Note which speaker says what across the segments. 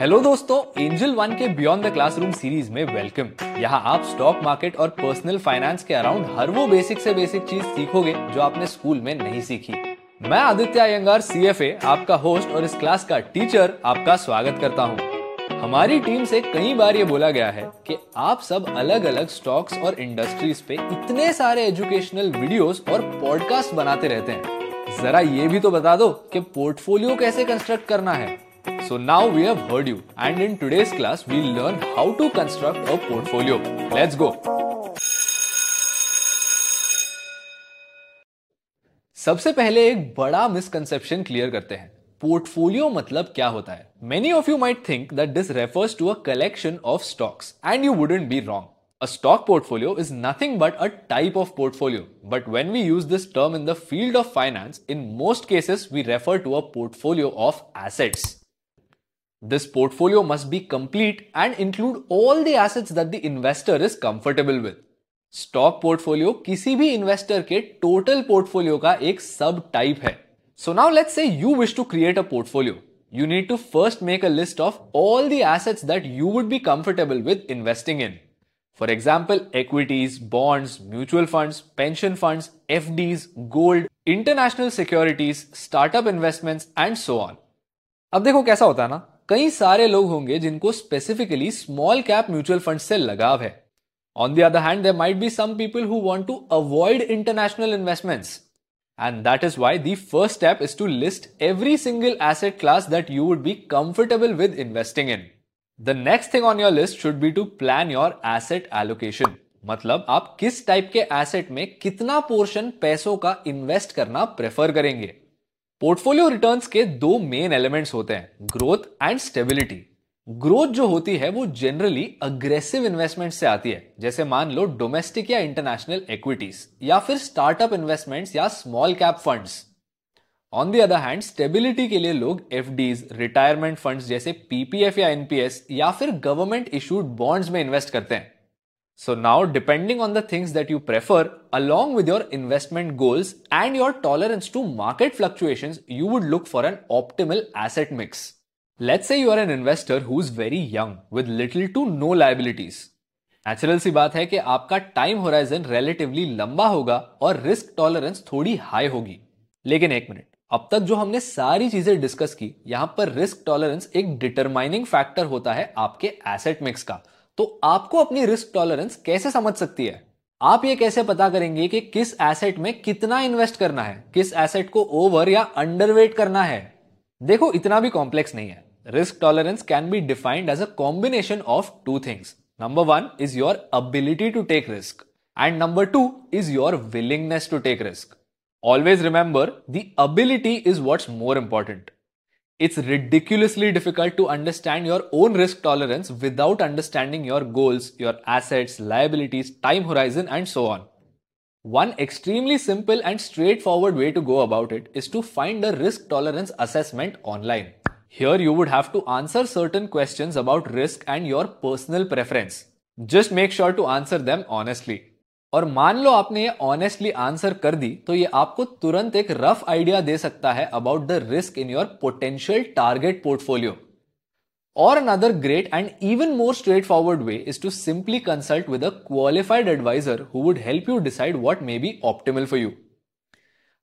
Speaker 1: Hello दोस्तों Angel one के beyond the classroom series में वेलकम यहाँ आप स्टॉक मार्केट और पर्सनल फाइनेंस के अराउंड हर वो बेसिक से बेसिक चीज़ सीखोगे जो आपने स्कूल में नहीं सीखी. मैं आदित्य अयंगार सी आपका होस्ट और इस क्लास का टीचर आपका स्वागत करता हूँ. हमारी टीम से कई बार ये बोला गया है कि आप सब अलग अलग स्टॉक्स और इंडस्ट्रीज़ पे इतने सारे एजुकेशनल वीडियोस और पॉडकास्ट बनाते रहते हैं. जरा ये भी तो बता दो कि पोर्टफोलियो कैसे कंस्ट्रक्ट करना है? So now we have heard you and in today's class we'll learn how to construct a portfolio. Let's go. सबसे पहले एक बड़ा मिसकंसेप्शन क्लियर करते हैं पोर्टफोलियो मतलब क्या होता है many of you might think that this refers to a collection of stocks and you wouldn't be wrong A stock portfolio is nothing but a type of portfolio. But when we use this term in the field of finance, in most cases we refer to a portfolio of assets. This portfolio must be complete and include all the assets that the investor is comfortable with. Stock portfolio किसी भी investor के total portfolio का एक सब type है so now let's say you wish to create a portfolio you need to first make a list of all the assets that you would be comfortable with investing in. For example, equities, bonds, mutual funds, pension funds, FDs, gold, international securities, startup investments, and so on. अब देखो कैसा होता है ना कई सारे लोग होंगे जिनको specifically small cap mutual fund से लगाव है। On the other hand there might be some people who want to avoid international investments and that is why the first step is to list every single asset class that you would be comfortable with investing in the next thing on your list should be to plan your asset allocation मतलब आप किस type के asset में कितना portion पैसों का invest करना prefer करेंगे। पोर्टफोलियो रिटर्न्स के दो मेन एलिमेंट्स होते हैं ग्रोथ एंड स्टेबिलिटी ग्रोथ जो होती है, वो जनरली अग्रेसिव इन्वेस्टमेंट से आती है। जैसे मान लो डोमेस्टिक या इंटरनेशनल इक्विटीज या फिर स्टार्टअप इन्वेस्टमेंट्स या small cap funds on the other hand stability के लिए लोग एफ़ रिटायरमेंट फंड्स जैसे पीपीएफ या एनपीएस या फिर गवर्नमेंट इशूड बॉन्ड्स में इन्वेस्ट करते हैं। So now depending on the things that you prefer along with your investment goals and your tolerance to market fluctuations, you would look for an optimal asset mix. Let's say you are an investor who's very young with little to no liabilities. Natural सी बात है कि आपका time horizon relatively लंबा होगा और risk tolerance थोड़ी high होगी लेकिन एक मिनट अब तक जो हमने सारी चीज़ें डिस्कस की यहाँ पर रिस्क टॉलरेंस एक डिटरमाइनिंग फैक्टर होता है आपके एसेट मिक्स का तो आपको अपनी रिस्क टॉलरेंस कैसे समझ सकती है? आप ये कैसे पता करेंगे कि किस एसेट में कितना इन्वेस्ट करना है? किस एसेट को ओवर या अंडरवेट करना है? देखो, इतना भी कॉम्प्लेक्स नहीं है। Risk tolerance can be defined as a combination of two things number one is your ability to take risk and number two is your willingness to take risk always remember the ability is what's more important It's ridiculously difficult to understand your own risk tolerance without understanding your goals, your assets, liabilities, time horizon, and so on. One extremely simple and straightforward way to go about it is to find a risk tolerance assessment online. Here you would have to answer certain questions about risk and your personal preference. Just make sure to answer them honestly. और मान लो आपने ये honestly answer कर दी तो ये आपको तुरंत एक रफ आइडिया दे सकता है about the risk in your potential target portfolio और another great and even more straightforward way is to simply consult with a qualified advisor who would help you decide what may be optimal for you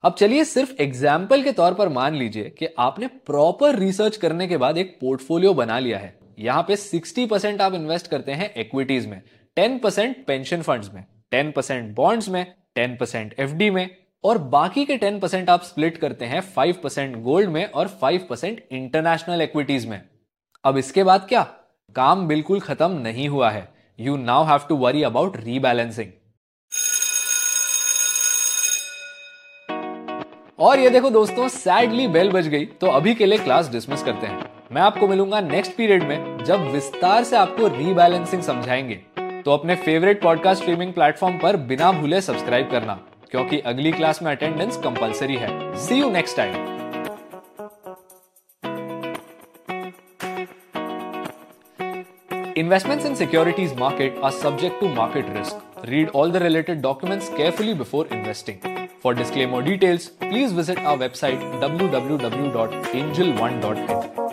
Speaker 1: अब चलिए सिर्फ़ example के तौर पर मान लीजिए कि आपने प्रॉपर रिसर्च करने के बाद एक पोर्टफोलियो बना लिया है। यहाँ पे 60 परसेंट आप इन्वेस्ट करते हैं इक्विटीज में 10 परसेंट पेंशन फंड्स में। टेन परसेंट बॉन्ड्स में टेन परसेंट एफ़ में और बाकी के टेन परसेंट आप स्प्लिट करते हैं फाइव परसेंट गोल्ड में और फाइव परसेंट इंटरनेशनल इक्विटीज में। अब इसके बाद क्या? काम बिल्कुल खत्म नहीं हुआ है। You now have to worry about rebalancing और ये देखो दोस्तों सैडली बेल बज गई तो अभी के लिए क्लास डिसमिस करते हैं। मैं आपको मिलूँगा नेक्स्ट पीरियड में, जब विस्तार से आपको रीबैलेंसिंग समझाएँगे। तो अपने फेवरेट पॉडकास्ट स्ट्रीमिंग प्लेटफॉर्म पर बिना भूले सब्सक्राइब करना क्योंकि अगली क्लास में अटेंडेंस कंपलसरी है see you next time Investments in securities market are subject to market risk. Read all the related documents carefully before investing. For disclaimer details, please visit our website www.angel1.in.